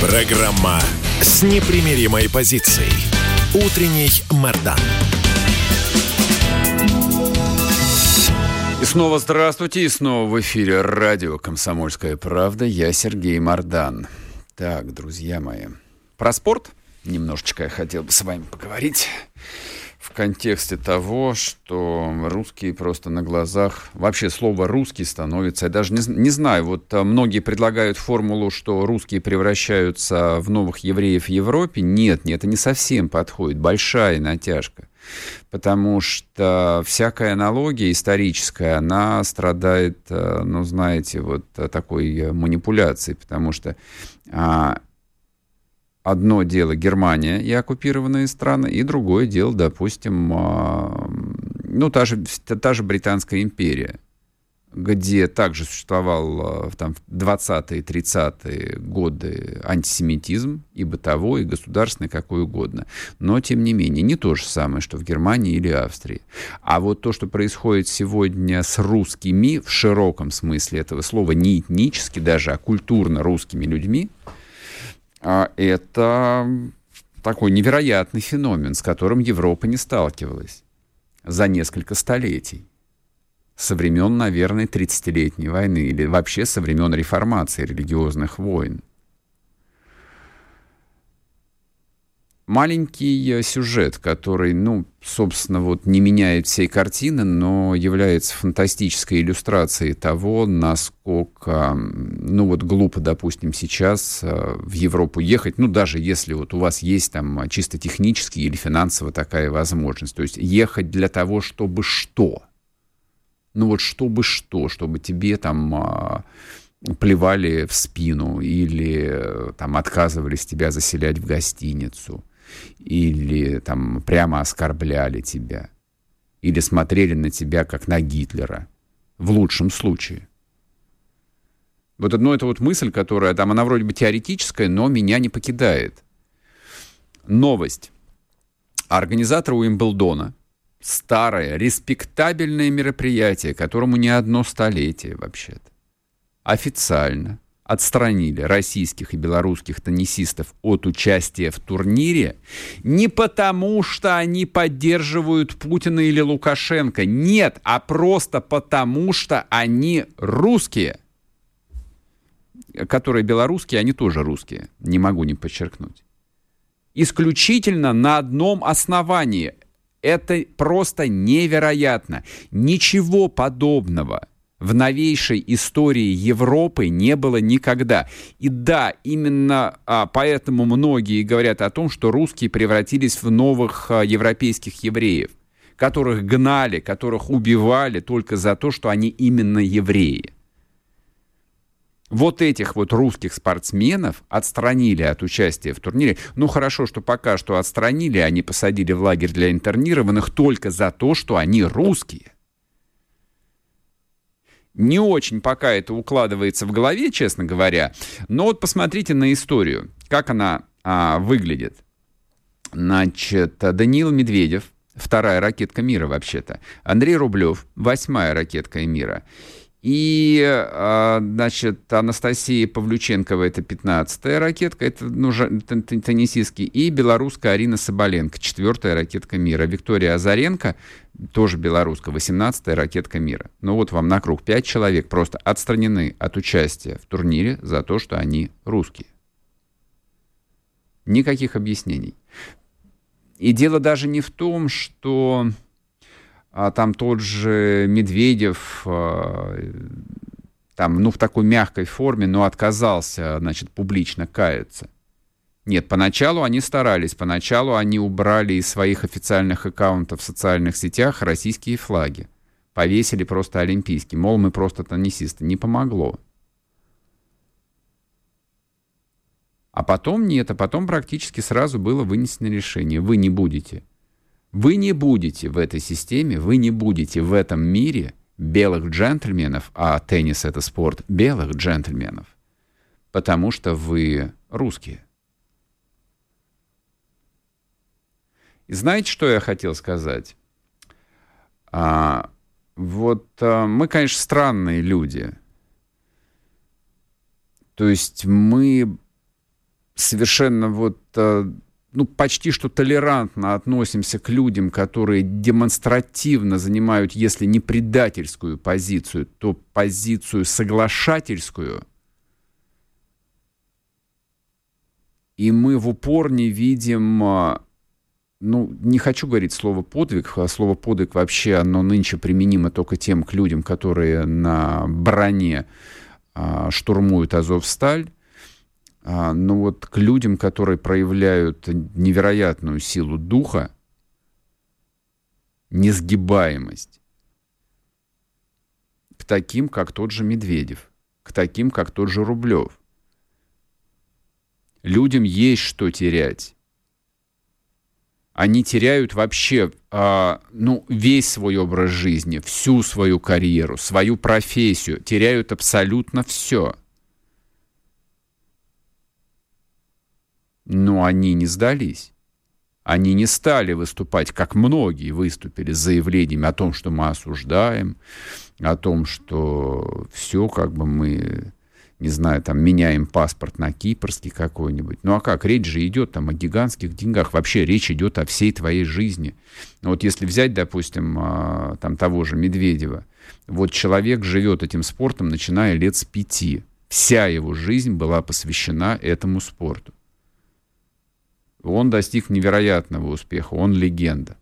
Программа с непримиримой позицией. Утренний Мордан. И снова здравствуйте, и снова в эфире радио «Комсомольская правда». Я Сергей Мордан. Так, друзья мои, про спорт немножечко я хотел бы с вами поговорить в контексте того, что русские просто на глазах, вообще слово «русский» становится, я даже не, не знаю, вот а, многие предлагают формулу, что русские превращаются в новых евреев в Европе. Нет, нет, это не совсем подходит, большая натяжка. Потому что всякая аналогия историческая, она страдает, а, ну, знаете, вот такой манипуляцией, потому что а, одно дело Германия и оккупированные страны, и другое дело, допустим, а, ну, та же, та же Британская империя, где также существовал а, там, в 20-е, 30-е годы антисемитизм, и бытовой, и государственный, какой угодно. Но, тем не менее, не то же самое, что в Германии или Австрии. А вот то, что происходит сегодня с русскими, в широком смысле этого слова, не этнически даже, а культурно русскими людьми – это такой невероятный феномен, с которым Европа не сталкивалась за несколько столетий. Со времен, наверное, 30-летней войны или вообще со времен реформации религиозных войн. Маленький э, сюжет, который, ну, собственно, вот не меняет всей картины, но является фантастической иллюстрацией того, насколько, ну, вот глупо, допустим, сейчас э, в Европу ехать, ну, даже если вот у вас есть там чисто технически или финансово такая возможность. То есть ехать для того, чтобы что? Ну, вот чтобы что? Чтобы тебе там а, плевали в спину или э, там отказывались тебя заселять в гостиницу или там прямо оскорбляли тебя, или смотрели на тебя как на Гитлера, в лучшем случае. Вот одно это вот мысль, которая там, она вроде бы теоретическая, но меня не покидает. Новость. Организатор Уимблдона, старое, респектабельное мероприятие, которому не одно столетие вообще-то, официально отстранили российских и белорусских теннисистов от участия в турнире не потому, что они поддерживают Путина или Лукашенко. Нет, а просто потому, что они русские. Которые белорусские, они тоже русские. Не могу не подчеркнуть. Исключительно на одном основании. Это просто невероятно. Ничего подобного в новейшей истории Европы не было никогда. И да, именно а, поэтому многие говорят о том, что русские превратились в новых а, европейских евреев, которых гнали, которых убивали только за то, что они именно евреи. Вот этих вот русских спортсменов отстранили от участия в турнире. Ну хорошо, что пока что отстранили, они посадили в лагерь для интернированных только за то, что они русские. Не очень пока это укладывается в голове, честно говоря. Но вот посмотрите на историю, как она а, выглядит. Значит, Даниил Медведев, вторая ракетка мира вообще-то. Андрей Рублев, восьмая ракетка мира. И, а, значит, Анастасия Павлюченкова, это 15-я ракетка, это ну, теннисистки, и белорусская Арина Соболенко, четвертая ракетка мира. Виктория Азаренко, тоже белоруска, 18-я ракетка мира. Ну вот вам на круг 5 человек просто отстранены от участия в турнире за то, что они русские. Никаких объяснений. И дело даже не в том, что а там тот же Медведев, а, там, ну, в такой мягкой форме, но отказался, значит, публично каяться. Нет, поначалу они старались, поначалу они убрали из своих официальных аккаунтов в социальных сетях российские флаги. Повесили просто олимпийские, мол, мы просто теннисисты. Не помогло. А потом нет, а потом практически сразу было вынесено решение. Вы не будете. Вы не будете в этой системе, вы не будете в этом мире белых джентльменов, а теннис это спорт белых джентльменов, потому что вы русские. И знаете, что я хотел сказать? А, вот а, мы, конечно, странные люди. То есть мы совершенно вот, а, ну, почти что толерантно относимся к людям, которые демонстративно занимают, если не предательскую позицию, то позицию соглашательскую. И мы в упор не видим а, ну, не хочу говорить слово подвиг, а слово подвиг вообще, оно нынче применимо только тем к людям, которые на броне а, штурмуют Азовсталь. А, но вот к людям, которые проявляют невероятную силу духа, несгибаемость, к таким, как тот же Медведев, к таким, как тот же Рублев. Людям есть что терять они теряют вообще а, ну, весь свой образ жизни, всю свою карьеру, свою профессию, теряют абсолютно все. Но они не сдались. Они не стали выступать, как многие выступили, с заявлениями о том, что мы осуждаем, о том, что все, как бы мы не знаю, там, меняем паспорт на кипрский какой-нибудь. Ну а как? Речь же идет там о гигантских деньгах. Вообще речь идет о всей твоей жизни. Ну, вот если взять, допустим, а, там того же Медведева, вот человек живет этим спортом, начиная лет с пяти. Вся его жизнь была посвящена этому спорту. Он достиг невероятного успеха, он легенда.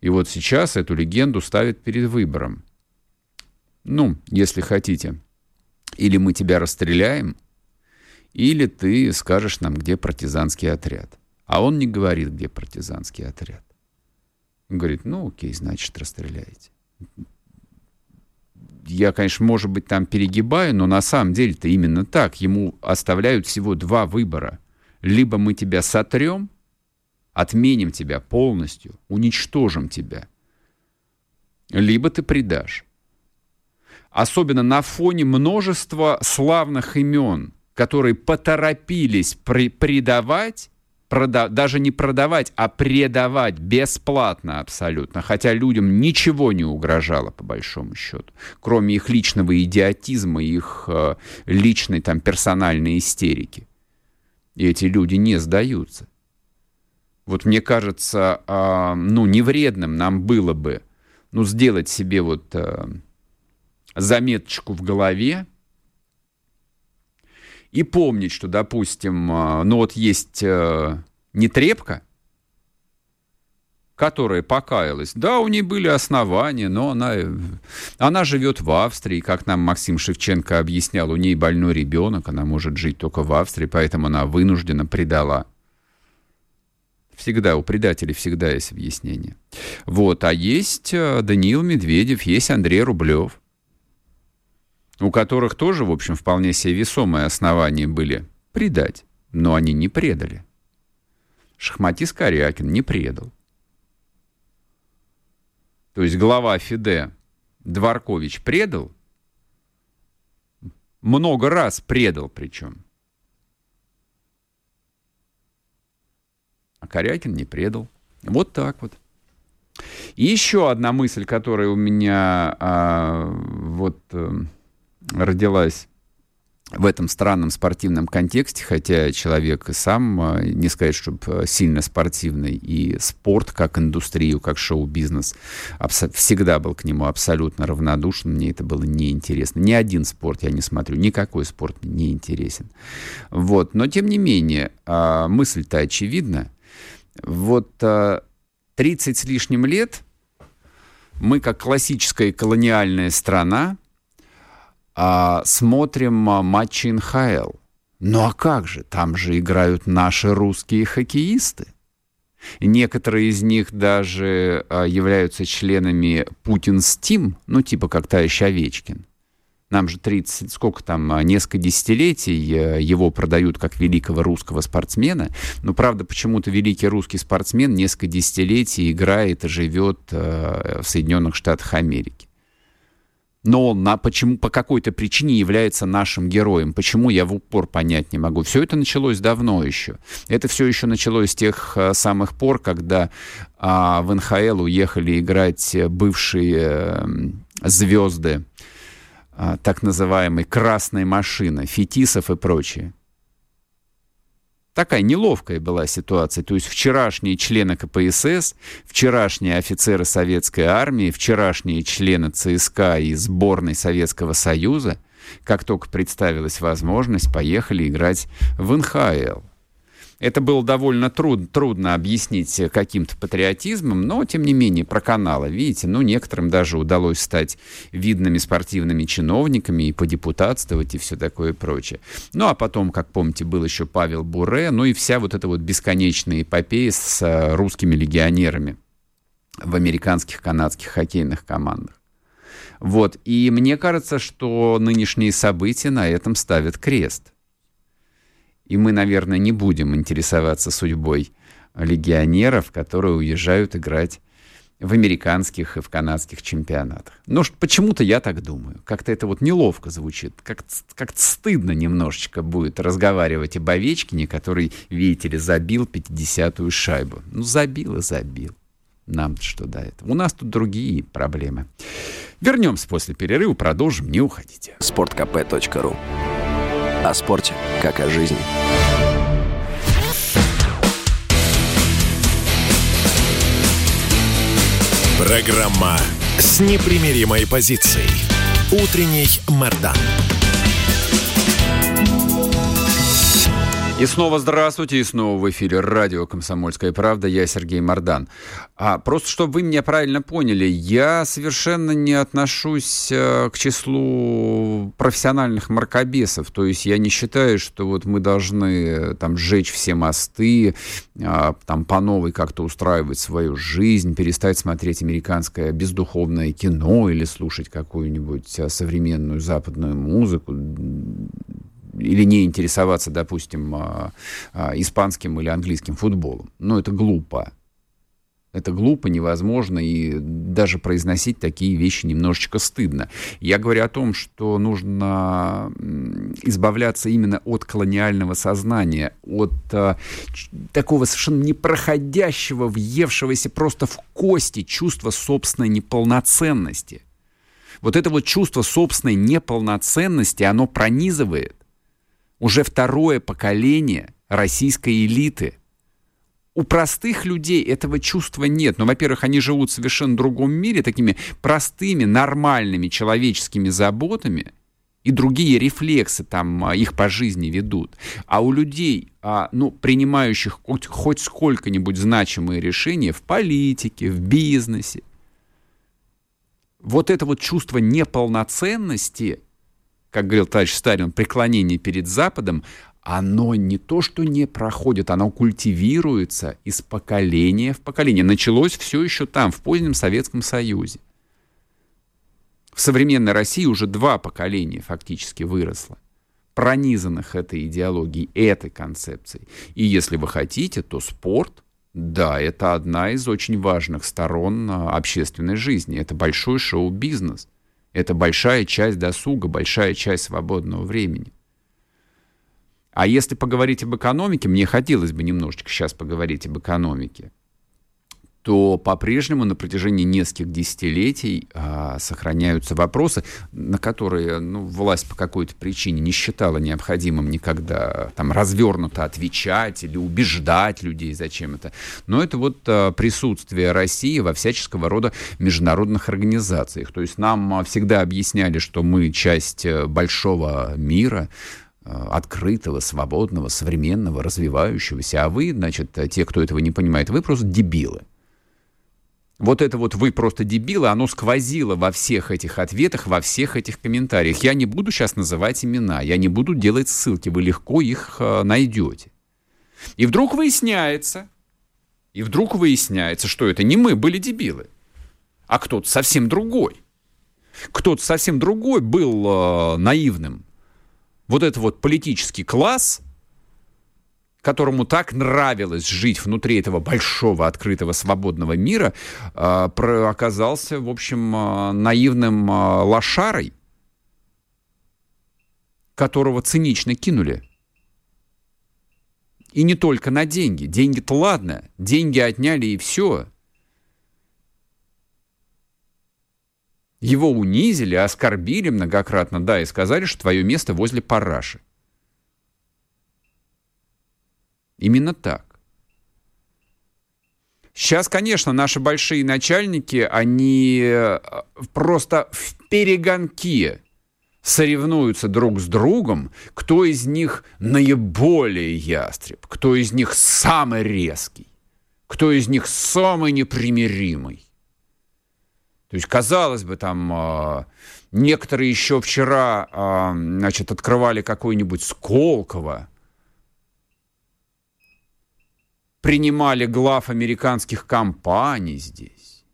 И вот сейчас эту легенду ставят перед выбором. Ну, если хотите, или мы тебя расстреляем, или ты скажешь нам, где партизанский отряд. А он не говорит, где партизанский отряд. Он говорит, ну окей, значит, расстреляете. Я, конечно, может быть, там перегибаю, но на самом деле-то именно так. Ему оставляют всего два выбора. Либо мы тебя сотрем, отменим тебя полностью, уничтожим тебя, либо ты предашь. Особенно на фоне множества славных имен, которые поторопились при предавать, прода даже не продавать, а предавать бесплатно абсолютно, хотя людям ничего не угрожало по большому счету, кроме их личного идиотизма, их э, личной там персональной истерики. И эти люди не сдаются. Вот мне кажется, э, ну, невредным нам было бы, ну, сделать себе вот... Э, заметочку в голове и помнить, что, допустим, э, ну вот есть э, нетрепка, которая покаялась. Да, у нее были основания, но она, она живет в Австрии, как нам Максим Шевченко объяснял, у нее больной ребенок, она может жить только в Австрии, поэтому она вынуждена предала. Всегда, у предателей всегда есть объяснение. Вот, а есть э, Даниил Медведев, есть Андрей Рублев – у которых тоже, в общем, вполне себе весомые основания были предать, но они не предали. Шахматис Корякин не предал. То есть глава ФИДЕ Дворкович предал, много раз предал причем. А Корякин не предал. Вот так вот. И еще одна мысль, которая у меня а, вот... А, родилась в этом странном спортивном контексте, хотя человек и сам, а, не сказать, чтобы а, сильно спортивный, и спорт как индустрию, как шоу-бизнес, всегда был к нему абсолютно равнодушен, мне это было неинтересно. Ни один спорт я не смотрю, никакой спорт мне не интересен. Вот. Но, тем не менее, а, мысль-то очевидна. Вот 30 с лишним лет мы, как классическая колониальная страна, а, смотрим а, матчи НХЛ. Ну а как же? Там же играют наши русские хоккеисты. Некоторые из них даже а, являются членами Путин Стим, ну типа как товарищ Овечкин. Нам же 30, сколько там, а, несколько десятилетий э, его продают как великого русского спортсмена. Но, правда, почему-то великий русский спортсмен несколько десятилетий играет и живет э, в Соединенных Штатах Америки. Но он на, почему, по какой-то причине является нашим героем. Почему, я в упор понять не могу. Все это началось давно еще. Это все еще началось с тех э, самых пор, когда а, в НХЛ уехали играть бывшие э, звезды а, так называемой красной машины, фетисов и прочее. Такая неловкая была ситуация. То есть вчерашние члены КПСС, вчерашние офицеры Советской Армии, вчерашние члены ЦСКА и сборной Советского Союза, как только представилась возможность, поехали играть в НХЛ. Это было довольно труд, трудно объяснить каким-то патриотизмом, но, тем не менее, про каналы, видите, ну, некоторым даже удалось стать видными спортивными чиновниками и подепутатствовать и все такое прочее. Ну, а потом, как помните, был еще Павел Буре, ну и вся вот эта вот бесконечная эпопея с э, русскими легионерами в американских, канадских хоккейных командах. Вот, и мне кажется, что нынешние события на этом ставят крест. И мы, наверное, не будем интересоваться судьбой легионеров, которые уезжают играть в американских и в канадских чемпионатах. Но почему-то я так думаю. Как-то это вот неловко звучит. Как-то как стыдно немножечко будет разговаривать об Овечкине, который, видите ли, забил 50-ю шайбу. Ну, забил и забил. нам что до этого. У нас тут другие проблемы. Вернемся после перерыва, продолжим, не уходите. sportkp.ru о спорте, как о жизни. Программа с непримиримой позицией. Утренний Мордан. И снова здравствуйте, и снова в эфире радио «Комсомольская правда». Я Сергей Мордан. А, просто, чтобы вы меня правильно поняли, я совершенно не отношусь а, к числу профессиональных маркобесов. То есть я не считаю, что вот мы должны там сжечь все мосты, а, там по новой как-то устраивать свою жизнь, перестать смотреть американское бездуховное кино или слушать какую-нибудь а, современную западную музыку или не интересоваться, допустим, а, а, испанским или английским футболом. Но это глупо. Это глупо, невозможно, и даже произносить такие вещи немножечко стыдно. Я говорю о том, что нужно избавляться именно от колониального сознания, от а, такого совершенно непроходящего, въевшегося просто в кости чувства собственной неполноценности. Вот это вот чувство собственной неполноценности, оно пронизывает уже второе поколение российской элиты. У простых людей этого чувства нет. Но, ну, во-первых, они живут в совершенно другом мире, такими простыми, нормальными человеческими заботами, и другие рефлексы там а, их по жизни ведут. А у людей, а, ну, принимающих хоть, хоть сколько-нибудь значимые решения в политике, в бизнесе, вот это вот чувство неполноценности как говорил товарищ Сталин, преклонение перед Западом, оно не то, что не проходит, оно культивируется из поколения в поколение. Началось все еще там, в позднем Советском Союзе. В современной России уже два поколения фактически выросло, пронизанных этой идеологией, этой концепцией. И если вы хотите, то спорт, да, это одна из очень важных сторон а, общественной жизни. Это большой шоу-бизнес. Это большая часть досуга, большая часть свободного времени. А если поговорить об экономике, мне хотелось бы немножечко сейчас поговорить об экономике то по-прежнему на протяжении нескольких десятилетий а, сохраняются вопросы, на которые ну, власть по какой-то причине не считала необходимым никогда там развернуто отвечать или убеждать людей, зачем это. Но это вот а, присутствие России во всяческого рода международных организациях. То есть нам а, всегда объясняли, что мы часть э, большого мира, а, открытого, свободного, современного, развивающегося, а вы, значит, те, кто этого не понимает, вы просто дебилы вот это вот вы просто дебилы, оно сквозило во всех этих ответах, во всех этих комментариях. Я не буду сейчас называть имена, я не буду делать ссылки, вы легко их э, найдете. И вдруг выясняется, и вдруг выясняется, что это не мы были дебилы, а кто-то совсем другой. Кто-то совсем другой был э, наивным. Вот это вот политический класс, которому так нравилось жить внутри этого большого, открытого, свободного мира, про, оказался, в общем, э, наивным э, лошарой, которого цинично кинули. И не только на деньги. Деньги-то ладно, деньги отняли и все. Его унизили, оскорбили многократно, да, и сказали, что твое место возле параши. Именно так. Сейчас, конечно, наши большие начальники, они э, просто в перегонке соревнуются друг с другом, кто из них наиболее ястреб, кто из них самый резкий, кто из них самый непримиримый. То есть, казалось бы, там а, некоторые еще вчера а, значит, открывали какой-нибудь Сколково, принимали глав американских компаний здесь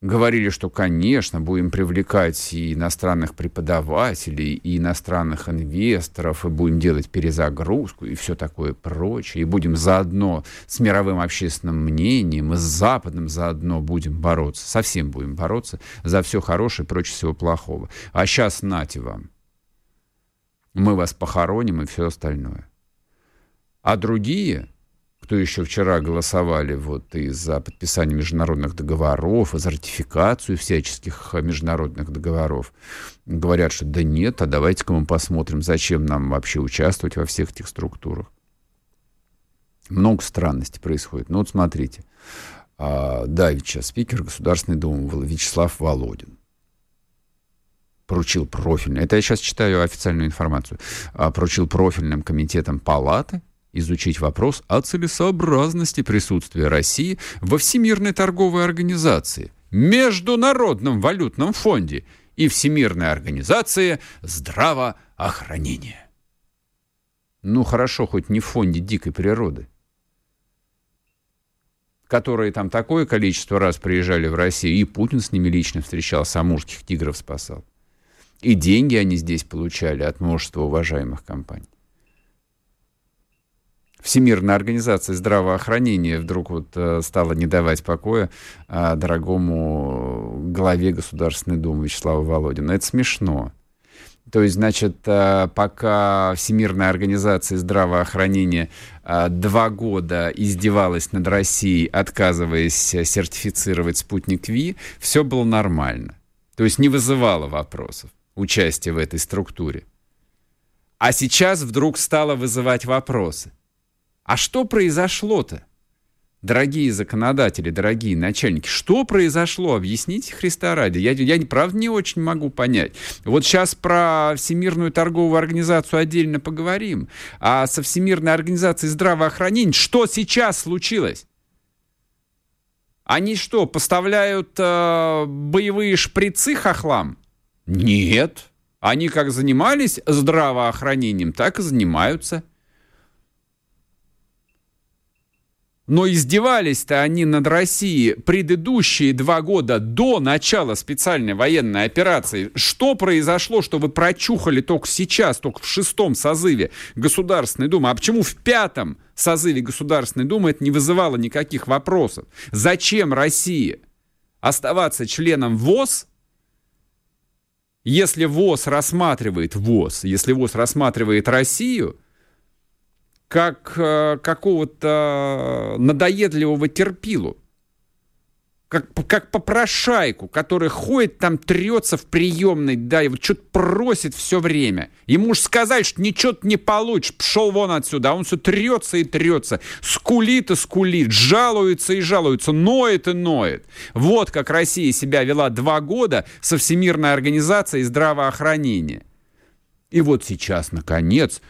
говорили, что, конечно, будем привлекать и иностранных преподавателей, и иностранных инвесторов, и будем делать перезагрузку, и все такое прочее, и будем заодно с мировым общественным мнением, и с западным заодно будем бороться, совсем будем бороться за все хорошее и прочее всего плохого. А сейчас нате вам. Мы вас похороним и все остальное. А другие кто еще вчера голосовали вот и за подписание международных договоров, и за ратификацию всяческих международных договоров, говорят, что да нет, а давайте-ка мы посмотрим, зачем нам вообще участвовать во всех этих структурах. Много странностей происходит. Ну вот смотрите, а, Давича, спикер Государственной Думы Вячеслав Володин, поручил профильно, это я сейчас читаю официальную информацию, а, поручил профильным комитетам палаты изучить вопрос о целесообразности присутствия России во Всемирной торговой организации, Международном валютном фонде и Всемирной организации здравоохранения. Ну хорошо, хоть не в фонде дикой природы которые там такое количество раз приезжали в Россию, и Путин с ними лично встречался, амурских тигров спасал. И деньги они здесь получали от множества уважаемых компаний. Всемирная организация здравоохранения вдруг вот э, стала не давать покоя а, дорогому главе Государственной Думы Вячеславу Володину. Это смешно. То есть, значит, э, пока Всемирная организация здравоохранения э, два года издевалась над Россией, отказываясь сертифицировать спутник Ви, все было нормально. То есть не вызывало вопросов участие в этой структуре. А сейчас вдруг стало вызывать вопросы – а что произошло-то? Дорогие законодатели, дорогие начальники, что произошло? Объясните Христа ради. Я, я правда не очень могу понять. Вот сейчас про Всемирную торговую организацию отдельно поговорим. А со Всемирной организацией здравоохранения что сейчас случилось? Они что, поставляют э, боевые шприцы хохлам? Нет. Они как занимались здравоохранением, так и занимаются. Но издевались-то они над Россией предыдущие два года до начала специальной военной операции. Что произошло, что вы прочухали только сейчас, только в шестом созыве Государственной Думы? А почему в пятом созыве Государственной Думы это не вызывало никаких вопросов? Зачем России оставаться членом ВОЗ, если ВОЗ рассматривает ВОЗ, если ВОЗ рассматривает Россию – как э, какого-то надоедливого терпилу. Как, как попрошайку, который ходит там, трется в приемной, да, и вот что-то просит все время. Ему уж сказать, что ничего не получишь, пошел вон отсюда, а он все трется и трется, скулит и скулит, жалуется и жалуется, ноет и ноет. Вот как Россия себя вела два года со Всемирной организацией здравоохранения. И вот сейчас, наконец,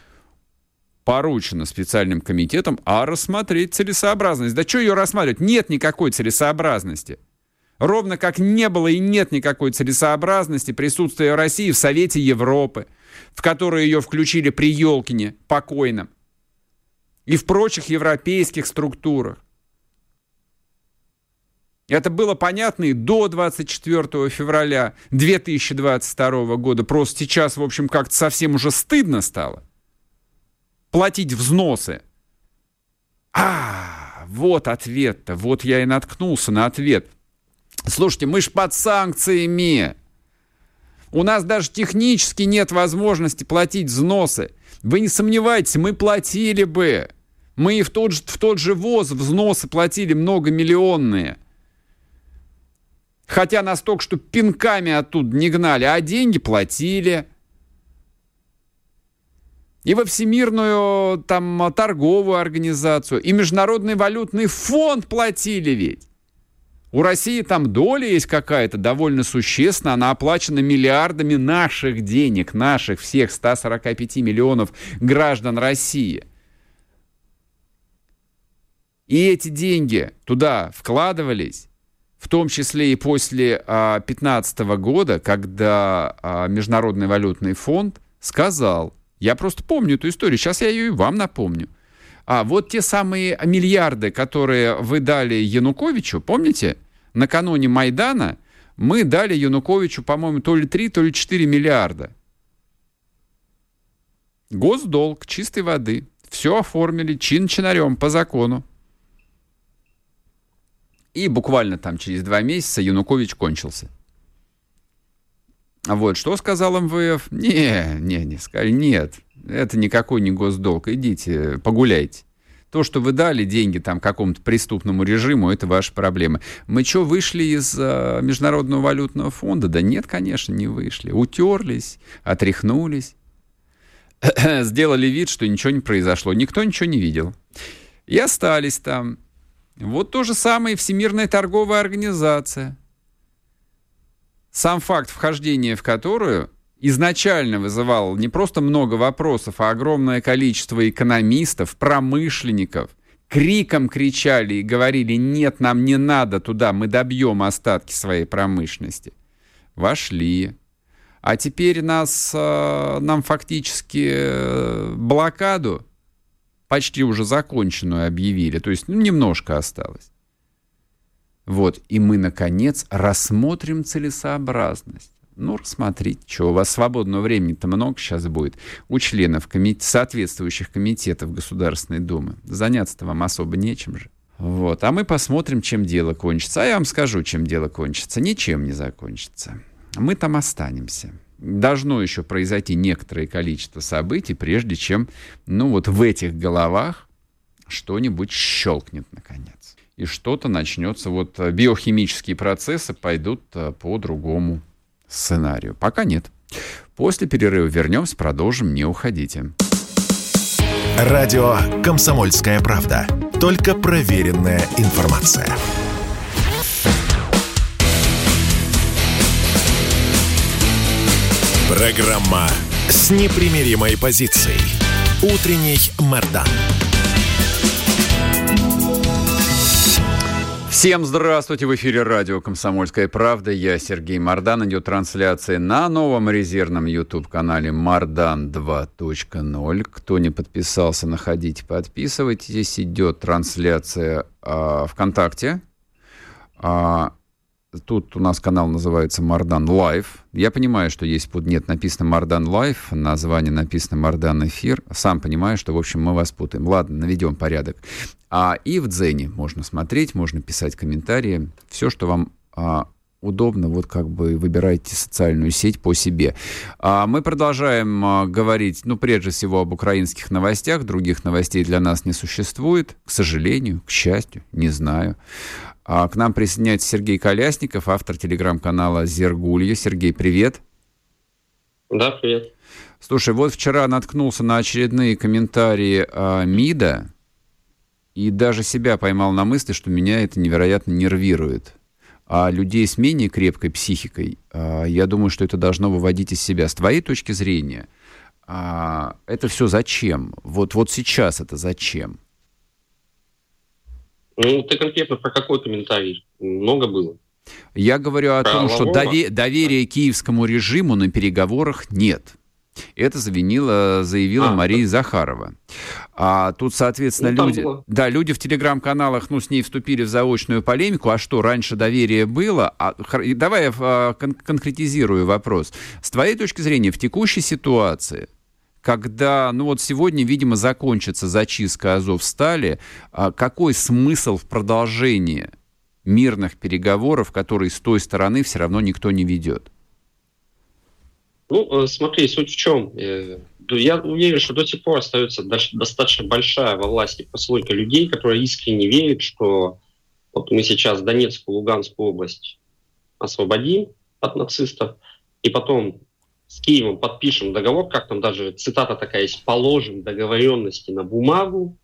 поручено специальным комитетом, а рассмотреть целесообразность. Да что ее рассматривать? Нет никакой целесообразности. Ровно как не было и нет никакой целесообразности присутствия России в Совете Европы, в который ее включили при Елкине покойном, и в прочих европейских структурах. Это было понятно и до 24 февраля 2022 года. Просто сейчас, в общем, как-то совсем уже стыдно стало платить взносы. А, вот ответ-то. Вот я и наткнулся на ответ. Слушайте, мы ж под санкциями. У нас даже технически нет возможности платить взносы. Вы не сомневайтесь, мы платили бы. Мы и в тот же, в тот же ВОЗ взносы платили многомиллионные. Хотя нас только что пинками оттуда не гнали, а деньги платили. И во Всемирную там, торговую организацию, и Международный валютный фонд платили ведь. У России там доля есть какая-то довольно существенная, она оплачена миллиардами наших денег, наших всех 145 миллионов граждан России. И эти деньги туда вкладывались, в том числе и после 2015 а, года, когда а, Международный валютный фонд сказал, я просто помню эту историю, сейчас я ее и вам напомню, а вот те самые миллиарды, которые вы дали Януковичу, помните? накануне Майдана мы дали Януковичу, по-моему, то ли 3, то ли 4 миллиарда. Госдолг чистой воды. Все оформили чин-чинарем по закону. И буквально там через два месяца Янукович кончился. А вот, что сказал МВФ? Не, не, не, сказали, нет, это никакой не госдолг, идите, погуляйте. То, что вы дали деньги там какому-то преступному режиму, это ваша проблема. Мы что, вышли из э, Международного валютного фонда? Да нет, конечно, не вышли. Утерлись, отряхнулись, сделали вид, что ничего не произошло. Никто ничего не видел. И остались там. Вот то же самое Всемирная торговая организация. Сам факт вхождения в которую изначально вызывал не просто много вопросов, а огромное количество экономистов, промышленников, криком кричали и говорили, нет, нам не надо туда, мы добьем остатки своей промышленности. Вошли. А теперь нас, э, нам фактически э, блокаду почти уже законченную объявили, то есть ну, немножко осталось. Вот, и мы, наконец, рассмотрим целесообразность ну, рассмотрите, что у вас свободного времени-то много сейчас будет у членов комит... соответствующих комитетов Государственной Думы. Заняться-то вам особо нечем же. Вот. А мы посмотрим, чем дело кончится. А я вам скажу, чем дело кончится. Ничем не закончится. Мы там останемся. Должно еще произойти некоторое количество событий, прежде чем, ну вот в этих головах что-нибудь щелкнет наконец. И что-то начнется, вот биохимические процессы пойдут э, по-другому сценарию? Пока нет. После перерыва вернемся, продолжим, не уходите. Радио «Комсомольская правда». Только проверенная информация. Программа с непримиримой позицией. Утренний Мордан. Всем здравствуйте! В эфире радио «Комсомольская правда». Я Сергей Мордан. Идет трансляция на новом резервном YouTube-канале «Мордан 2.0». Кто не подписался, находите, подписывайтесь. Идет трансляция э, ВКонтакте. А, Тут у нас канал называется Мардан Live. Я понимаю, что есть под нет написано Мардан Live, название написано Мардан Эфир. Сам понимаю, что, в общем, мы вас путаем. Ладно, наведем порядок. А и в Дзене можно смотреть, можно писать комментарии. Все, что вам а, удобно, вот как бы выбирайте социальную сеть по себе. А мы продолжаем а, говорить, ну, прежде всего, об украинских новостях. Других новостей для нас не существует, к сожалению, к счастью, не знаю. А к нам присоединяется Сергей Колясников, автор телеграм-канала «Зергулья». Сергей, привет. Да, привет. Слушай, вот вчера наткнулся на очередные комментарии а, МИДа и даже себя поймал на мысли, что меня это невероятно нервирует. А людей с менее крепкой психикой, а, я думаю, что это должно выводить из себя. С твоей точки зрения, а, это все зачем? Вот, вот сейчас это зачем? Ну, ты конкретно про какой комментарий? Много было. Я говорю о про том, Лаврова? что дове- доверия киевскому режиму на переговорах нет. Это завинила, заявила а, Мария да. Захарова. А тут, соответственно, ну, люди, было. да, люди в телеграм-каналах, ну, с ней вступили в заочную полемику. А что, раньше доверие было? А, давай я а, кон- конкретизирую вопрос. С твоей точки зрения, в текущей ситуации, когда, ну вот сегодня, видимо, закончится зачистка Азовстали, а какой смысл в продолжении мирных переговоров, которые с той стороны все равно никто не ведет? Ну, э, смотри, суть в чем. Э, я уверен, что до сих пор остается достаточно большая во власти прослойка людей, которые искренне верят, что вот мы сейчас Донецкую, Луганскую область освободим от нацистов, и потом с Киевом подпишем договор, как там даже цитата такая есть, положим договоренности на бумагу,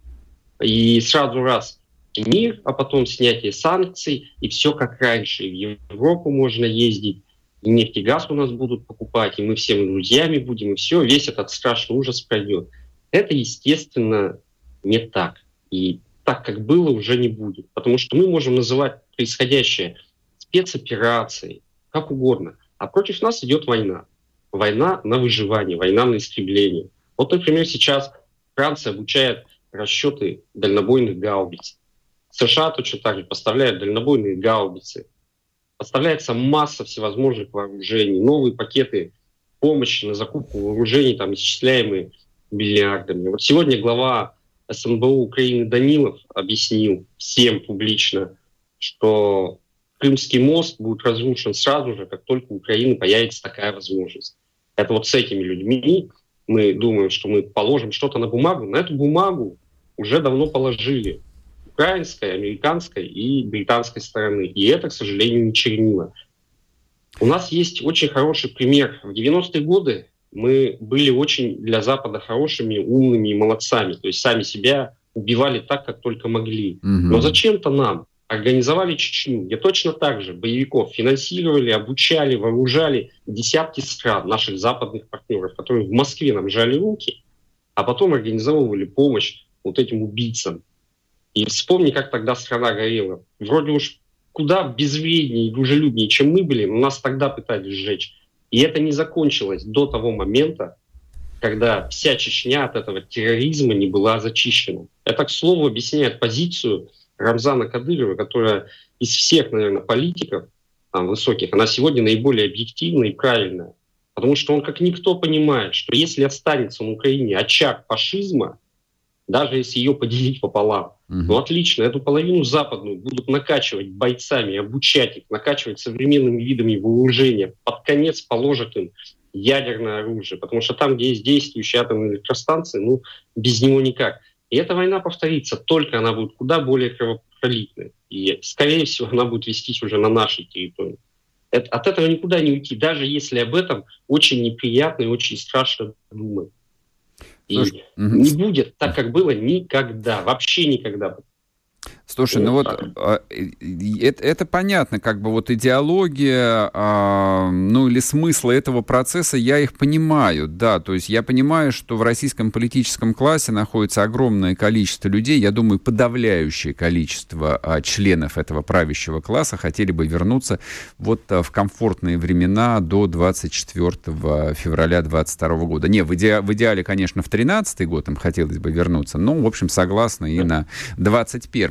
и сразу раз мир, а потом снятие санкций, и все как раньше. В Европу можно ездить, и нефть и газ у нас будут покупать, и мы всем друзьями будем, и все, весь этот страшный ужас пройдет. Это, естественно, не так. И так, как было, уже не будет. Потому что мы можем называть происходящее спецоперацией, как угодно. А против нас идет война. Война на выживание, война на истребление. Вот, например, сейчас Франция обучает расчеты дальнобойных гаубиц. США точно так же поставляют дальнобойные гаубицы поставляется масса всевозможных вооружений, новые пакеты помощи на закупку вооружений, там, исчисляемые миллиардами. Вот сегодня глава СНБУ Украины Данилов объяснил всем публично, что Крымский мост будет разрушен сразу же, как только у Украины появится такая возможность. Это вот с этими людьми мы думаем, что мы положим что-то на бумагу. На эту бумагу уже давно положили украинской, американской и британской стороны. И это, к сожалению, не чернила. У нас есть очень хороший пример. В 90-е годы мы были очень для Запада хорошими, умными и молодцами. То есть сами себя убивали так, как только могли. Угу. Но зачем-то нам организовали Чечню, где точно так же боевиков финансировали, обучали, вооружали десятки стран, наших западных партнеров, которые в Москве нам жали руки, а потом организовывали помощь вот этим убийцам. И вспомни, как тогда страна горела. Вроде уж куда безвреднее и дружелюбнее, чем мы были, но нас тогда пытались сжечь. И это не закончилось до того момента, когда вся Чечня от этого терроризма не была зачищена. Это, к слову, объясняет позицию Рамзана Кадырова, которая из всех, наверное, политиков там, высоких, она сегодня наиболее объективная и правильная. Потому что он как никто понимает, что если останется на Украине очаг фашизма, даже если ее поделить пополам. Угу. Ну отлично, эту половину западную будут накачивать бойцами, обучать их, накачивать современными видами вооружения. Под конец положат им ядерное оружие, потому что там, где есть действующие атомные электростанции, ну, без него никак. И эта война повторится, только она будет куда более кровопролитной. И, скорее всего, она будет вестись уже на нашей территории. Это, от этого никуда не уйти, даже если об этом очень неприятно и очень страшно думать. И не будет так, как было никогда, вообще никогда. Слушай, ну вот а, это, это понятно, как бы вот идеология, а, ну или смысл этого процесса, я их понимаю, да, то есть я понимаю, что в российском политическом классе находится огромное количество людей, я думаю, подавляющее количество а, членов этого правящего класса хотели бы вернуться вот в комфортные времена до 24 февраля 22 года. Не, в, иде, в идеале, конечно, в 13 год им хотелось бы вернуться, но, в общем, согласно и на 21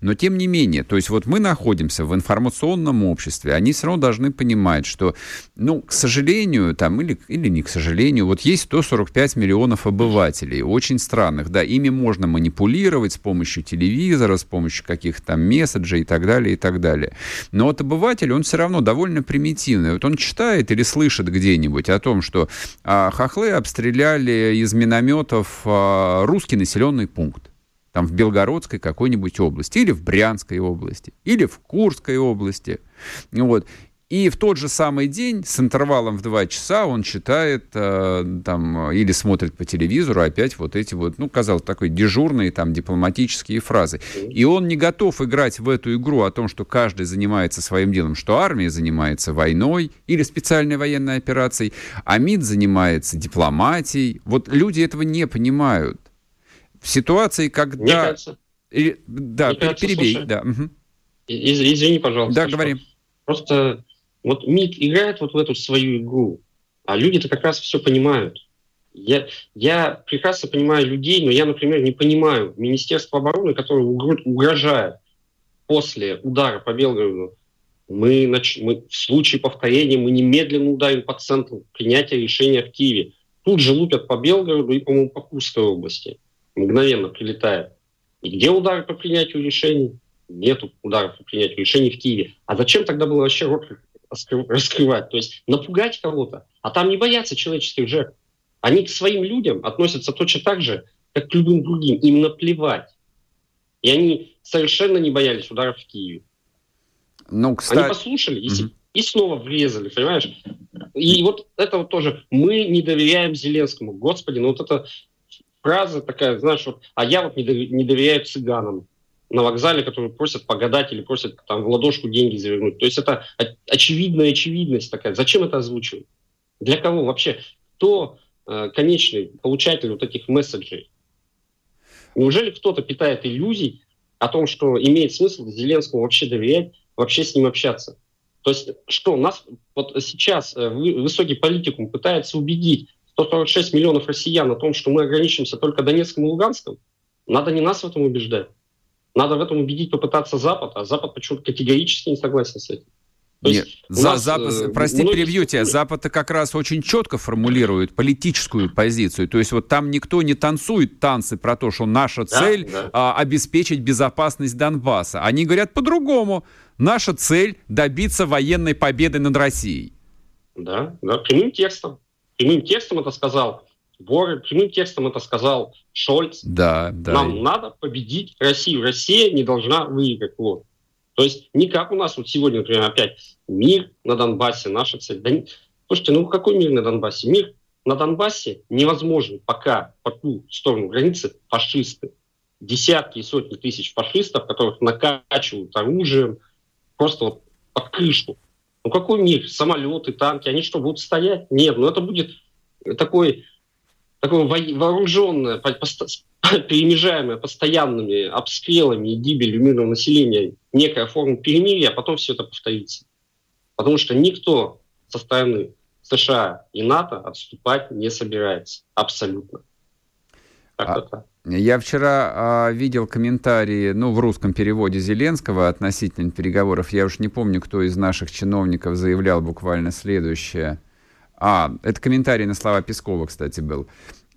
но тем не менее, то есть вот мы находимся в информационном обществе, они все равно должны понимать, что, ну, к сожалению, там, или, или не к сожалению, вот есть 145 миллионов обывателей, очень странных, да, ими можно манипулировать с помощью телевизора, с помощью каких-то там месседжей и так далее, и так далее. Но вот обыватель, он все равно довольно примитивный. Вот он читает или слышит где-нибудь о том, что а, хохлы обстреляли из минометов а, русский населенный пункт там в Белгородской какой-нибудь области, или в Брянской области, или в Курской области. Вот. И в тот же самый день с интервалом в два часа он читает э, там, или смотрит по телевизору опять вот эти вот, ну, казалось, такой дежурные там дипломатические фразы. И он не готов играть в эту игру о том, что каждый занимается своим делом, что армия занимается войной или специальной военной операцией, а МИД занимается дипломатией. Вот люди этого не понимают в ситуации, когда... Мне кажется, и, да, мне кажется, перебей. Слушай, да. Угу. Из, извини, пожалуйста. Да, говори. Просто вот МИД играет вот в эту свою игру, а люди-то как раз все понимают. Я, я прекрасно понимаю людей, но я, например, не понимаю Министерство обороны, которое угрожает после удара по Белгороду. Мы, мы в случае повторения мы немедленно ударим по центру принятия решения в Киеве. Тут же лупят по Белгороду и, по-моему, по Курской области. Мгновенно прилетает. И где удары по принятию решений? Нету ударов по принятию решений в Киеве. А зачем тогда было вообще рот раскрывать? То есть напугать кого-то. А там не боятся человеческих жертв. Они к своим людям относятся точно так же, как к любым другим. Им наплевать. И они совершенно не боялись ударов в Киеве. Ну, кстати... Они послушали и, угу. и снова врезали, понимаешь? И вот это вот тоже. Мы не доверяем Зеленскому. Господи, ну вот эта фраза такая, знаешь, вот, а я вот не, доверяю цыганам на вокзале, которые просят погадать или просят там в ладошку деньги завернуть. То есть это очевидная очевидность такая. Зачем это озвучивать? Для кого вообще? Кто э, конечный получатель вот этих месседжей? Неужели кто-то питает иллюзий о том, что имеет смысл Зеленскому вообще доверять, вообще с ним общаться? То есть что, нас вот сейчас э, высокий политикум пытается убедить 146 миллионов россиян о том, что мы ограничимся только Донецком и Луганском? Надо не нас в этом убеждать. Надо в этом убедить попытаться Запад, а Запад почему-то категорически не согласен с этим. То Нет, за, нас, Запад, э, прости, многие... перебью тебя. Запад как раз очень четко формулирует политическую позицию. То есть вот там никто не танцует танцы про то, что наша да, цель да. А, обеспечить безопасность Донбасса. Они говорят по-другому. Наша цель добиться военной победы над Россией. Да, да, прямым текстом. Прямым текстом это сказал Боры, прямым текстом это сказал Шольц. Да, да. Нам надо победить Россию. Россия не должна выиграть. Вот. То есть не как у нас вот сегодня, например, опять мир на Донбассе, наша цель. Да, слушайте, ну какой мир на Донбассе? Мир на Донбассе невозможен, пока по ту сторону границы фашисты. Десятки и сотни тысяч фашистов, которых накачивают оружием, просто вот под крышку. Ну какой мир? Самолеты, танки, они что, будут стоять? Нет, ну это будет такой, такое вооруженное, перемежаемое постоянными обстрелами и гибелью мирного населения некая форма перемирия, а потом все это повторится. Потому что никто со стороны США и НАТО отступать не собирается. Абсолютно. А, я вчера а, видел комментарии, ну, в русском переводе Зеленского относительно переговоров. Я уж не помню, кто из наших чиновников заявлял буквально следующее. А, это комментарий на слова Пескова, кстати, был.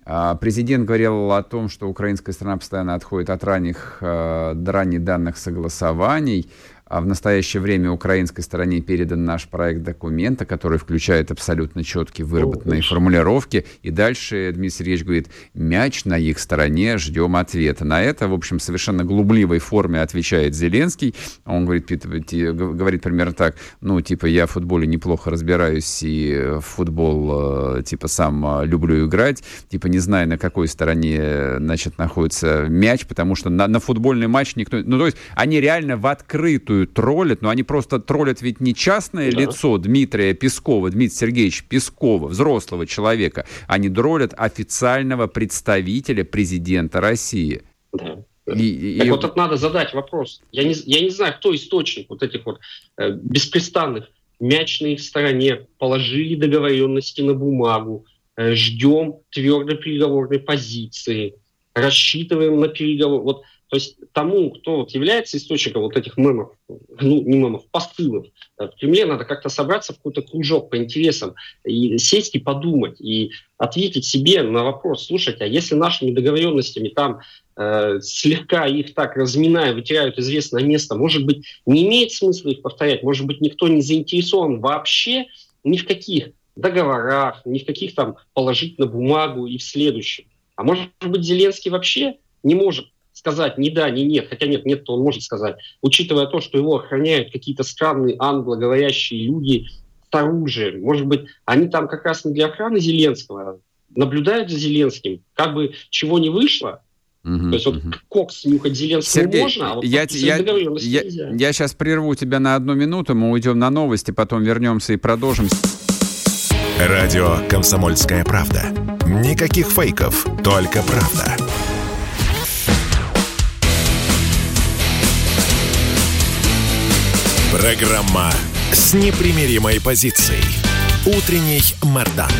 А, президент говорил о том, что украинская страна постоянно отходит от ранних, э, ранних данных согласований, а в настоящее время украинской стороне передан наш проект документа, который включает абсолютно четкие выработанные формулировки. И дальше Дмитрий Сергеевич говорит, мяч на их стороне, ждем ответа. На это, в общем, совершенно глубливой форме отвечает Зеленский. Он говорит, говорит примерно так, ну, типа, я в футболе неплохо разбираюсь и в футбол, э, типа, сам э, люблю играть. Типа, не знаю, на какой стороне, значит, находится мяч, потому что на, на футбольный матч никто... Ну, то есть они реально в открытую зачастую троллят, но они просто троллят ведь не частное да. лицо Дмитрия Пескова, Дмитрия Сергеевича Пескова, взрослого человека, они троллят официального представителя президента России. Да. И, так и... вот тут надо задать вопрос. Я не, я не знаю, кто источник вот этих вот э, беспрестанных мяч на их стороне, положили договоренности на бумагу, э, ждем твердой переговорной позиции, рассчитываем на переговоры. Вот то есть тому, кто вот является источником вот этих мемов, ну не мемов, посылов, э, в Кремле надо как-то собраться в какой-то кружок по интересам и сесть и подумать, и ответить себе на вопрос, слушайте, а если нашими договоренностями там э, слегка их так разминая, вытирают известное место, может быть, не имеет смысла их повторять, может быть, никто не заинтересован вообще ни в каких договорах, ни в каких там положить на бумагу и в следующем. А может быть, Зеленский вообще не может сказать ни да, ни нет, хотя нет, нет, то он может сказать, учитывая то, что его охраняют какие-то странные англоговорящие люди с оружием, может быть, они там как раз не для охраны Зеленского, наблюдают за Зеленским, как бы чего не вышло, Угу, То есть вот угу. кокс нюхать Зеленскому Сергей, можно, а вот я, я, я, я сейчас прерву тебя на одну минуту, мы уйдем на новости, потом вернемся и продолжим. Радио «Комсомольская правда». Никаких фейков, только правда. Программа с непримиримой позицией. Утренний Мордан.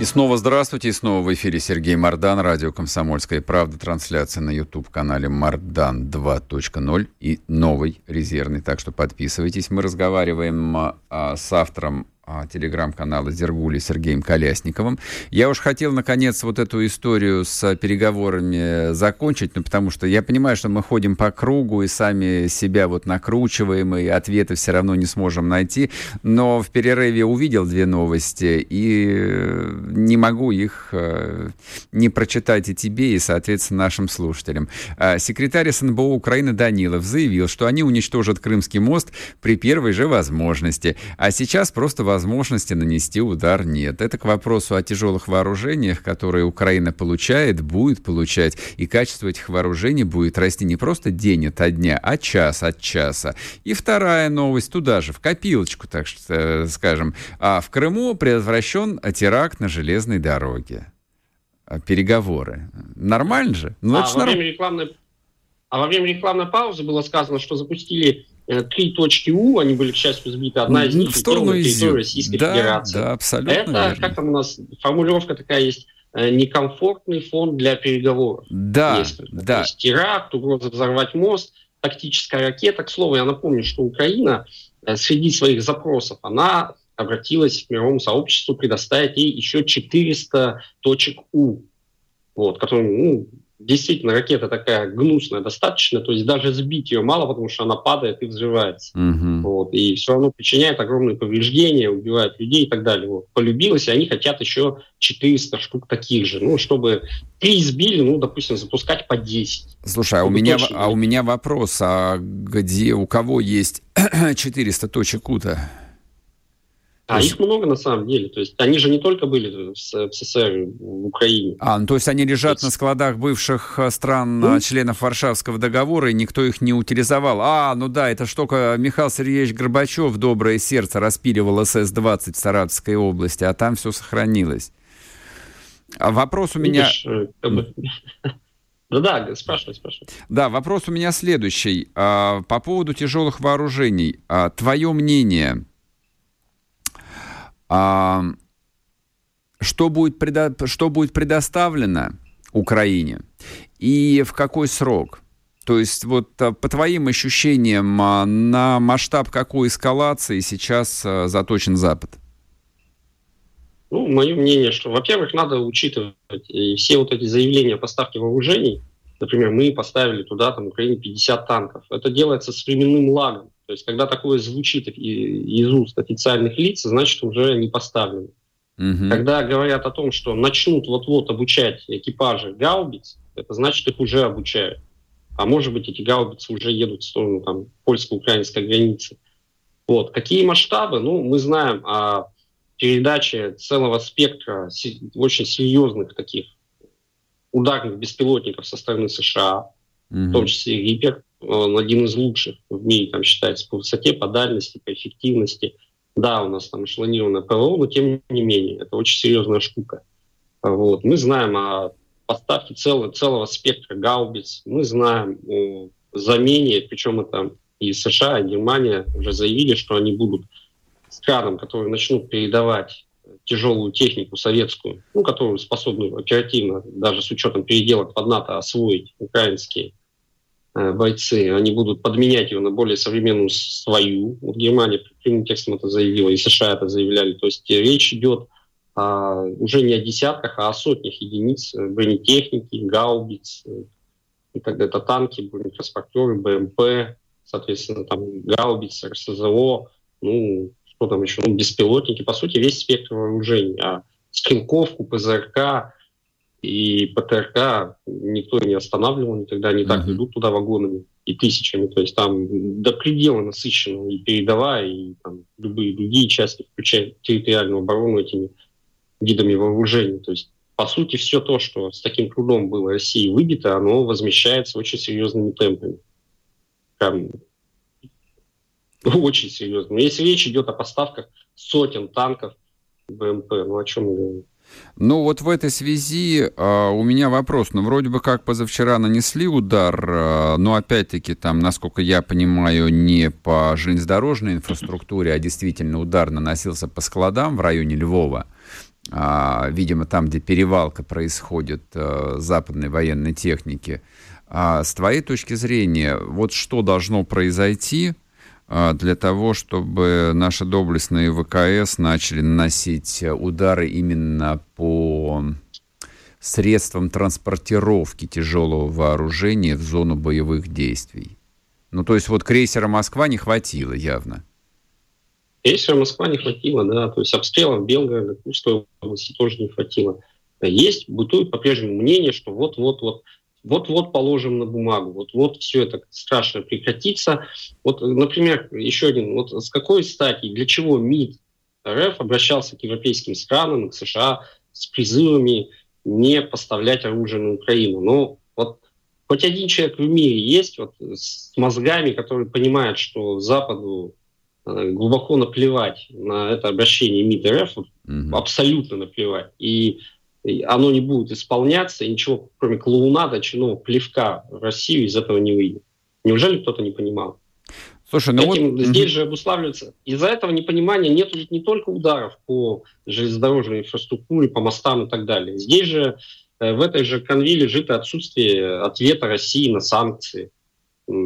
И снова здравствуйте, и снова в эфире Сергей Мордан, радио «Комсомольская правда», трансляция на YouTube-канале «Мордан 2.0» и новый резервный, так что подписывайтесь. Мы разговариваем а, с автором а, телеграм-канала Зергули Сергеем Колясниковым. Я уж хотел, наконец, вот эту историю с переговорами закончить, ну, потому что я понимаю, что мы ходим по кругу и сами себя вот накручиваем, и ответы все равно не сможем найти. Но в перерыве увидел две новости, и э, не могу их э, не прочитать и тебе, и, соответственно, нашим слушателям. А, секретарь СНБО Украины Данилов заявил, что они уничтожат Крымский мост при первой же возможности. А сейчас просто возможно возможности нанести удар нет. Это к вопросу о тяжелых вооружениях, которые Украина получает, будет получать, и качество этих вооружений будет расти не просто день ото дня, а час от часа. И вторая новость туда же, в копилочку, так что э, скажем. А в Крыму предотвращен теракт на железной дороге. А, переговоры. Нормально же? Ну, а, во норм... время рекламной... а во время рекламной паузы было сказано, что запустили три точки У, они были, к счастью, сбиты. Одна из них в сторону территории Российской да, Федерации. Да, абсолютно Это, верно. как там у нас, формулировка такая есть, э, некомфортный фон для переговоров. Да, Несколько. да. То есть теракт, угроза взорвать мост, тактическая ракета. К слову, я напомню, что Украина э, среди своих запросов, она обратилась к мировому сообществу предоставить ей еще 400 точек У, вот, которые ну, действительно ракета такая гнусная достаточно, то есть даже сбить ее мало, потому что она падает и взрывается. Угу. Вот, и все равно причиняет огромные повреждения, убивает людей и так далее. Вот. Полюбилось, и они хотят еще 400 штук таких же. Ну, чтобы три сбили, ну, допустим, запускать по 10. Слушай, а у, меня, а у меня вопрос, а где, у кого есть 400 точек УТА? А есть... их много на самом деле. То есть они же не только были в СССР, в Украине. А, ну, то есть они лежат есть... на складах бывших э, стран, ну? членов Варшавского договора, и никто их не утилизовал. А, ну да, это штука Михаил Сергеевич Горбачев, доброе сердце, распиливал СС-20 в Саратовской области, а там все сохранилось. А вопрос у меня... Э, да-да, спрашивай, спрашивай. Да, вопрос у меня следующий. А, по поводу тяжелых вооружений. А, твое мнение, а, что, будет предо... что будет предоставлено Украине и в какой срок? То есть вот а, по твоим ощущениям, а, на масштаб какой эскалации сейчас а, заточен Запад? Ну, мое мнение, что, во-первых, надо учитывать все вот эти заявления о поставке вооружений. Например, мы поставили туда, там, Украине 50 танков. Это делается с временным лагом. То есть, когда такое звучит из уст официальных лиц, значит, уже не поставлено. Угу. Когда говорят о том, что начнут вот-вот обучать экипажи гаубиц, это значит, их уже обучают. А может быть, эти гаубицы уже едут в сторону там, польско-украинской границы. Вот. Какие масштабы? Ну, мы знаем о передаче целого спектра очень серьезных таких ударных беспилотников со стороны США, угу. в том числе Рипер. Он один из лучших в мире, там считается, по высоте, по дальности, по эффективности. Да, у нас там эшелонированное ПВО, но тем не менее, это очень серьезная штука. Вот. Мы знаем о поставке целого, целого спектра гаубиц, мы знаем о замене, причем это и США, и Германия уже заявили, что они будут странам, которые начнут передавать тяжелую технику советскую, ну, которую способны оперативно, даже с учетом переделок под НАТО, освоить украинские Э, бойцы, они будут подменять ее на более современную свою. Вот Германия прямым текстом это заявила, и США это заявляли. То есть речь идет а, уже не о десятках, а о сотнях единиц э, бронетехники, гаубиц, э, и тогда это танки, бронетранспортеры, БМП, соответственно, там гаубицы, РСЗО, ну, что там еще, ну, беспилотники, по сути, весь спектр вооружений. А стрелковку, ПЗРК, и ПТРК никто не останавливал никогда, они так ведут туда вагонами и тысячами. То есть там до предела насыщенно и передовая, и там, любые другие части, включая территориальную оборону этими видами вооружений. То есть, по сути, все то, что с таким трудом было России выбито, оно возмещается очень серьезными темпами. Прям очень серьезно. Если речь идет о поставках сотен танков БМП, ну о чем мы говорим? Ну вот в этой связи э, у меня вопрос. Ну вроде бы как позавчера нанесли удар, э, но опять-таки там, насколько я понимаю, не по железнодорожной инфраструктуре, а действительно удар наносился по складам в районе Львова. а, видимо, там, где перевалка происходит а, западной военной техники. А с твоей точки зрения, вот что должно произойти для того, чтобы наши доблестные ВКС начали наносить удары именно по средствам транспортировки тяжелого вооружения в зону боевых действий? Ну, то есть вот крейсера «Москва» не хватило явно. Крейсера «Москва» не хватило, да. То есть обстрелов Белгорода, Курской области тоже не хватило. Есть, бытует по-прежнему мнение, что вот-вот-вот вот-вот положим на бумагу, вот-вот все это страшно прекратится. Вот, например, еще один, вот с какой стати, для чего МИД РФ обращался к европейским странам, к США с призывами не поставлять оружие на Украину? Ну, вот хоть один человек в мире есть вот, с мозгами, который понимает, что Западу э, глубоко наплевать на это обращение МИД РФ, mm-hmm. абсолютно наплевать. И оно не будет исполняться, и ничего, кроме клоунада, чинового плевка в Россию из этого не выйдет. Неужели кто-то не понимал? Слушай, ну Этим, вот... Здесь же обуславливается. Из-за этого непонимания нет не только ударов по железнодорожной инфраструктуре, по мостам и так далее. Здесь же э, в этой же конве лежит отсутствие ответа России на санкции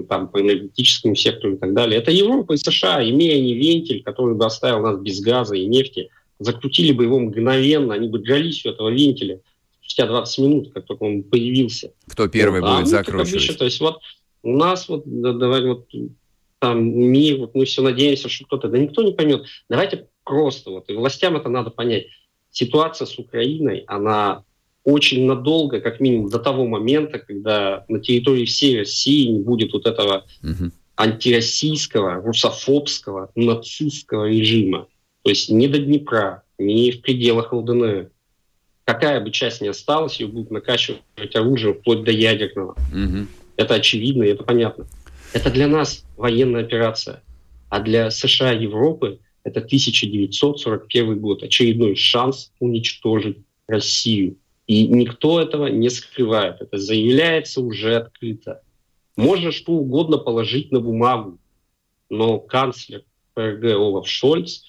там, по энергетическому сектору и так далее. Это Европа и США, имея не вентиль, который бы оставил нас без газа и нефти, закрутили бы его мгновенно, они бы дрались у этого вентиля спустя 20 минут, как только он появился. Кто первый вот. будет а закручивать? Обычно, то есть вот у нас вот, да, давай вот там мир, вот мы все надеемся, что кто-то, да никто не поймет. Давайте просто, вот и властям это надо понять. Ситуация с Украиной, она очень надолго, как минимум до того момента, когда на территории всей России не будет вот этого угу. антироссийского, русофобского, нацистского режима. То есть ни до Днепра, ни в пределах ЛДНР. Какая бы часть ни осталась, ее будут накачивать оружие вплоть до ядерного. Угу. Это очевидно, это понятно. Это для нас военная операция. А для США и Европы это 1941 год. Очередной шанс уничтожить Россию. И никто этого не скрывает. Это заявляется уже открыто. Можно что угодно положить на бумагу, но канцлер ФРГ Олаф Шольц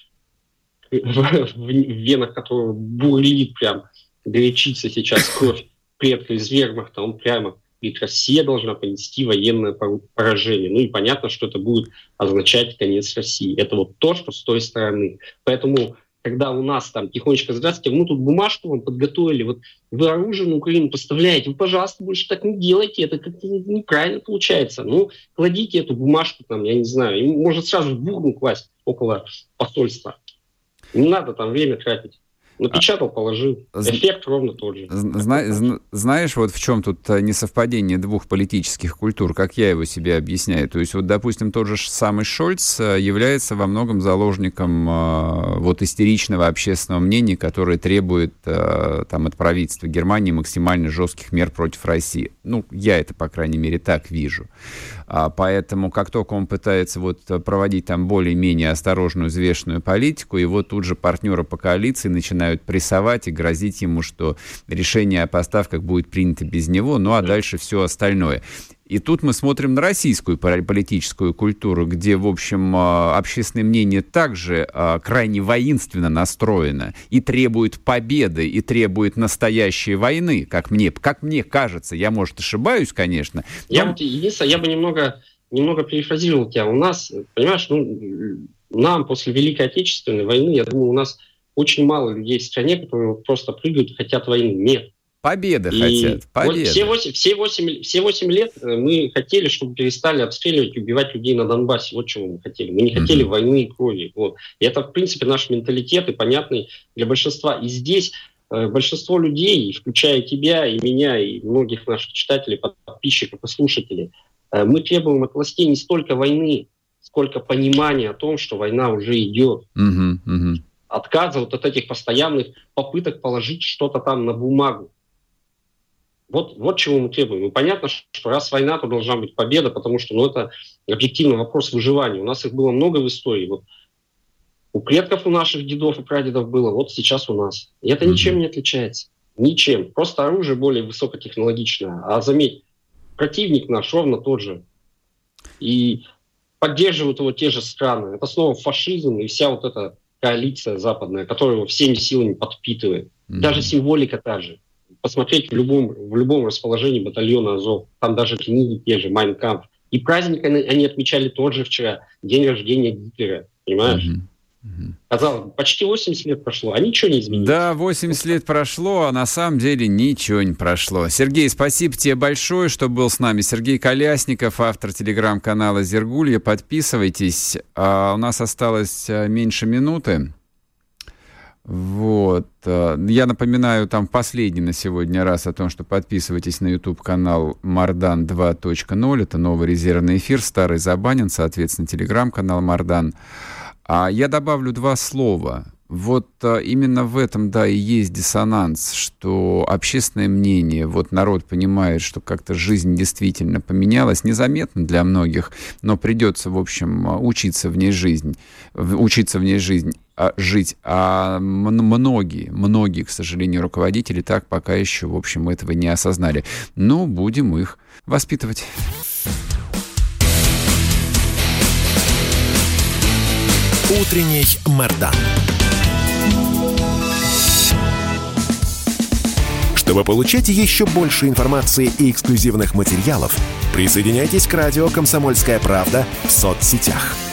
в, в венах которого бурлит прям, горячится сейчас кровь предка из вермахта, он прямо говорит, Россия должна понести военное поражение. Ну и понятно, что это будет означать конец России. Это вот то, что с той стороны. Поэтому когда у нас там тихонечко здравствуйте, мы тут бумажку вам подготовили, вот вы оружие на Украину поставляете, вы, пожалуйста, больше так не делайте, это как-то неправильно получается. Ну, кладите эту бумажку там, я не знаю, может сразу в бурну класть около посольства. Не надо там время тратить. Напечатал, положил. Эффект ровно тот же. Зна- знаешь, вот в чем тут э, несовпадение двух политических культур, как я его себе объясняю. То есть, вот, допустим, тот же самый Шольц э, является во многом заложником э, вот истеричного общественного мнения, которое требует э, там, от правительства Германии максимально жестких мер против России. Ну, я это, по крайней мере, так вижу. А, поэтому, как только он пытается вот проводить там более-менее осторожную, взвешенную политику, его тут же партнеры по коалиции начинают прессовать и грозить ему, что решение о поставках будет принято без него, ну а дальше все остальное. И тут мы смотрим на российскую политическую культуру, где, в общем, а, общественное мнение также а, крайне воинственно настроено и требует победы, и требует настоящей войны, как мне, как мне кажется. Я, может, ошибаюсь, конечно. Но... Я, вот, единственное, я бы немного, немного перефразировал тебя. У нас, понимаешь, ну, нам после Великой Отечественной войны, я думаю, у нас очень мало людей в стране, которые просто прыгают и хотят войны. Нет. Победы и хотят. Победы. Вот все, 8, все, 8, все 8 лет э, мы хотели, чтобы перестали обстреливать и убивать людей на Донбассе. Вот чего мы хотели. Мы не хотели mm-hmm. войны и крови. Вот. И это, в принципе, наш менталитет и понятный для большинства. И здесь э, большинство людей, включая тебя и меня, и многих наших читателей, подписчиков и слушателей, э, мы требуем от властей не столько войны, сколько понимания о том, что война уже идет. Mm-hmm. Mm-hmm. Отказа вот от этих постоянных попыток положить что-то там на бумагу. Вот, вот чего мы требуем. И понятно, что раз война, то должна быть победа, потому что ну, это объективный вопрос выживания. У нас их было много в истории. Вот у предков у наших дедов и прадедов было, вот сейчас у нас. И это ничем не отличается. Ничем. Просто оружие более высокотехнологичное. А заметь, противник наш ровно тот же. И поддерживают его те же страны. Это снова фашизм и вся вот эта коалиция западная, которая его всеми силами подпитывает. Mm-hmm. Даже символика та же. Посмотреть в любом, в любом расположении батальона Азов, там даже книги те же, Майнкамп. И праздник они, они отмечали тот же вчера, день рождения Гитлера, понимаешь? Mm-hmm. Казалось, почти 80 лет прошло, а ничего не изменилось. Да, 80 лет прошло, а на самом деле ничего не прошло. Сергей, спасибо тебе большое, что был с нами. Сергей Колясников, автор телеграм-канала «Зергулья». Подписывайтесь. А у нас осталось а, меньше минуты. Вот. А, я напоминаю там последний на сегодня раз о том, что подписывайтесь на YouTube-канал Мардан 2.0. Это новый резервный эфир. Старый забанен, соответственно, телеграм-канал Мардан. А я добавлю два слова. Вот а, именно в этом, да, и есть диссонанс, что общественное мнение, вот народ понимает, что как-то жизнь действительно поменялась, незаметно для многих, но придется, в общем, учиться в ней жизнь, учиться в ней жизнь, а, жить. А многие, многие, к сожалению, руководители так пока еще, в общем, этого не осознали. Но будем их воспитывать. Утренний Мордан. Чтобы получать еще больше информации и эксклюзивных материалов, присоединяйтесь к радио «Комсомольская правда» в соцсетях –